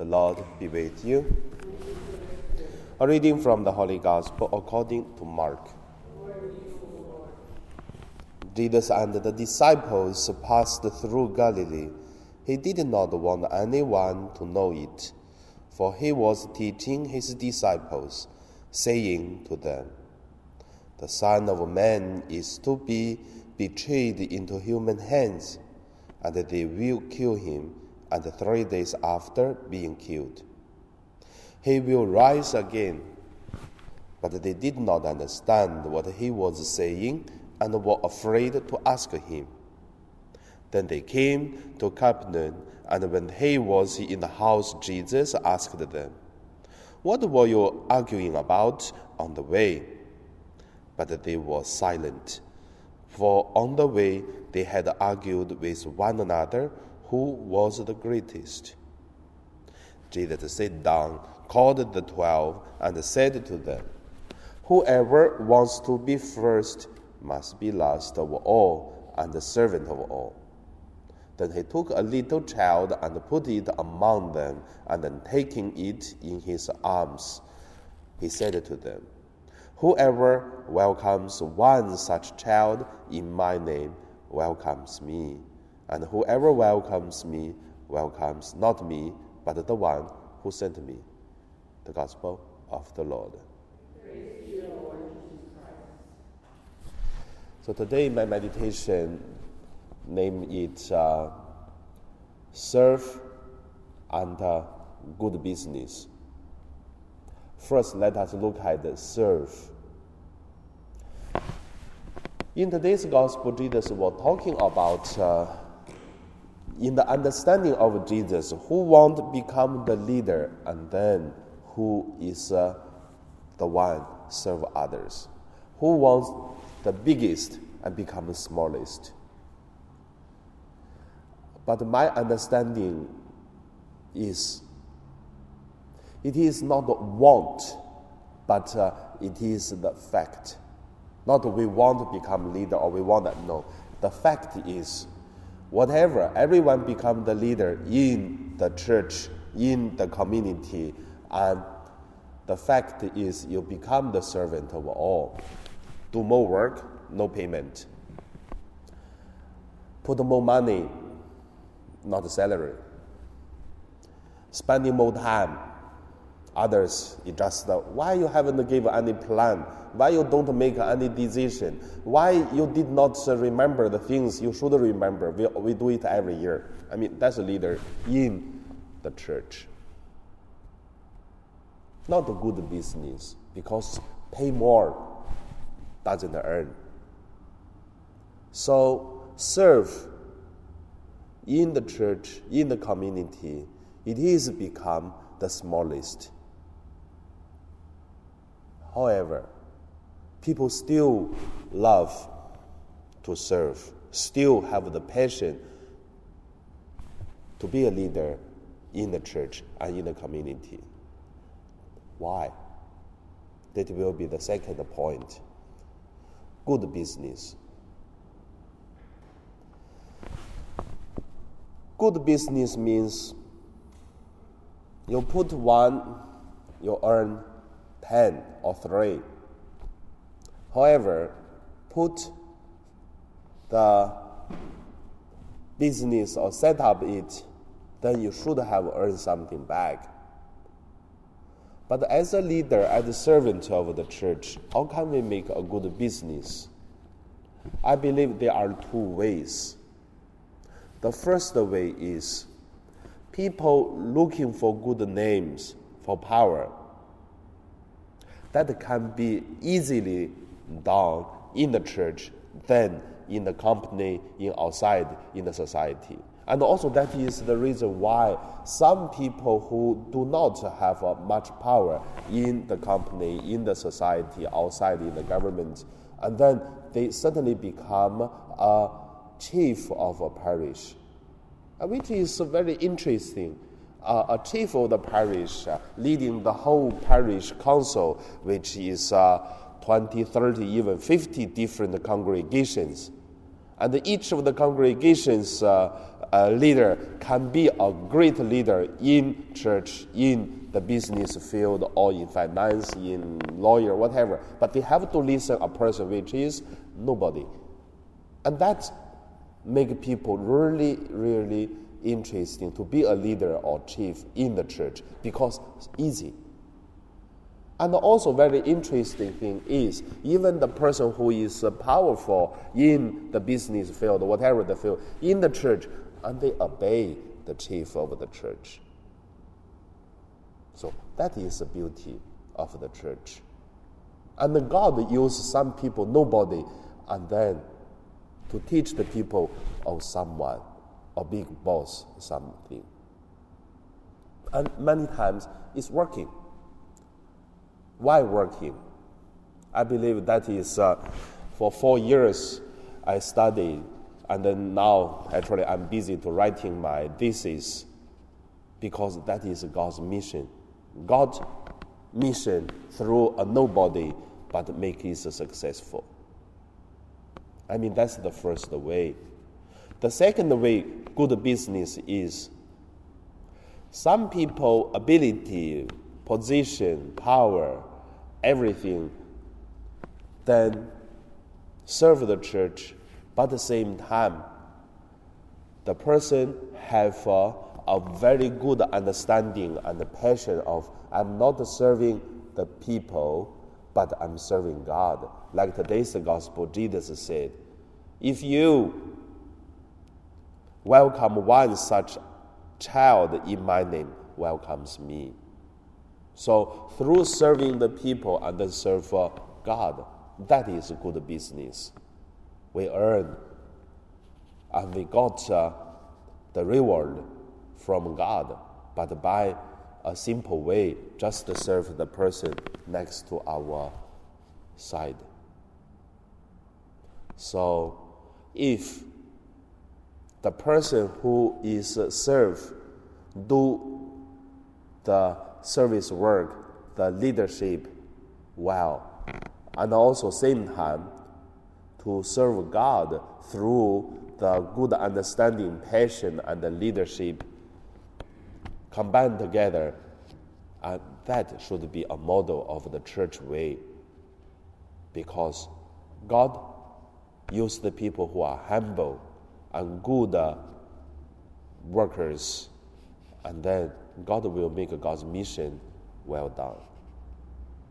The Lord be with you. A reading from the Holy Gospel according to Mark. Jesus and the disciples passed through Galilee. He did not want anyone to know it, for he was teaching his disciples, saying to them, The Son of Man is to be betrayed into human hands, and they will kill him and three days after being killed. He will rise again. But they did not understand what he was saying and were afraid to ask him. Then they came to Capernaum, and when he was in the house, Jesus asked them, What were you arguing about on the way? But they were silent, for on the way they had argued with one another who was the greatest. Jesus sat down, called the twelve, and said to them, Whoever wants to be first must be last of all and the servant of all. Then he took a little child and put it among them, and then taking it in his arms, he said to them, Whoever welcomes one such child in my name welcomes me and whoever welcomes me welcomes not me, but the one who sent me. The Gospel of the Lord. So today, my meditation name it uh, Serve and uh, Good Business. First, let us look at the serve. In today's Gospel, Jesus was talking about. Uh, in the understanding of Jesus, who want to become the leader and then who is uh, the one serve others, who wants the biggest and become the smallest. But my understanding is it is not the want, but uh, it is the fact. Not we want to become leader or we want that. No, the fact is whatever, everyone become the leader in the church, in the community, and the fact is you become the servant of all. Do more work, no payment. Put more money, not salary. Spending more time, others it just why you haven't given any plan? Why you don't make any decision? Why you did not remember the things you should remember? We, we do it every year. I mean that's a leader in the church. Not a good business because pay more doesn't earn. So serve in the church in the community it is become the smallest However, people still love to serve, still have the passion to be a leader in the church and in the community. Why? That will be the second point. Good business. Good business means you put one, you earn 10 or 3. However, put the business or set up it, then you should have earned something back. But as a leader, as a servant of the church, how can we make a good business? I believe there are two ways. The first way is people looking for good names, for power that can be easily done in the church than in the company, in outside, in the society. And also, that is the reason why some people who do not have uh, much power in the company, in the society, outside in the government, and then they suddenly become a chief of a parish, which is very interesting uh, a chief of the parish uh, leading the whole parish council, which is uh, 20, 30, even 50 different congregations. And each of the congregations uh, uh, leader can be a great leader in church, in the business field, or in finance, in lawyer, whatever. But they have to listen a person which is nobody, and that make people really, really interesting to be a leader or chief in the church because it's easy. And also very interesting thing is even the person who is powerful in the business field, whatever the field, in the church, and they obey the chief of the church. So that is the beauty of the church. And God used some people, nobody, and then to teach the people of someone, a big boss, something. And many times it's working Why working. I believe that is uh, for four years I studied, and then now actually I'm busy to writing my thesis because that is God's mission. God's mission through a nobody, but make it successful. I mean, that's the first way. The second way, good business is some people ability, position, power, everything, then serve the church, but at the same time, the person have uh, a very good understanding and passion of I'm not serving the people, but I'm serving God. Like today's gospel, Jesus said, if you welcome one such child in my name, welcomes me. So through serving the people and then serve God, that is good business. We earn and we got uh, the reward from God, but by a simple way, just to serve the person next to our side. So, if the person who is served do the service work, the leadership well, and also same time to serve God through the good understanding, passion, and the leadership combined together, and that should be a model of the church way. Because God used the people who are humble and good workers, and then God will make God's mission well done.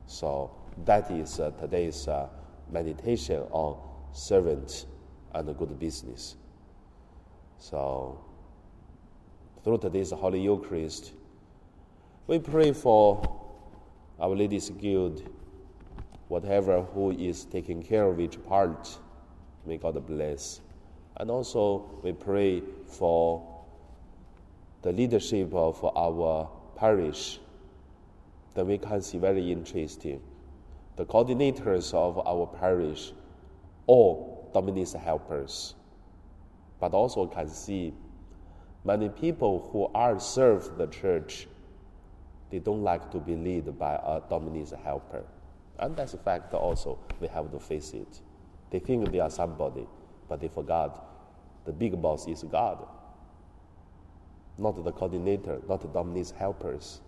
So that is uh, today's uh, meditation on servant and good business. So through today's Holy Eucharist, we pray for Our Lady's Guild, whatever who is taking care of each part. May God bless. And also we pray for the leadership of our parish, then we can see very interesting. The coordinators of our parish, all domestic helpers, but also can see many people who are served the church, they don't like to be led by a domestic helper. And that's a fact also, we have to face it. They think they are somebody, but they forgot the big boss is God not the coordinator, not the domestic helpers.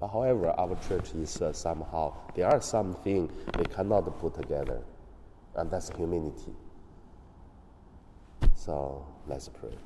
But however, our church is uh, somehow, there are some things we cannot put together, and that's humanity. So let's pray.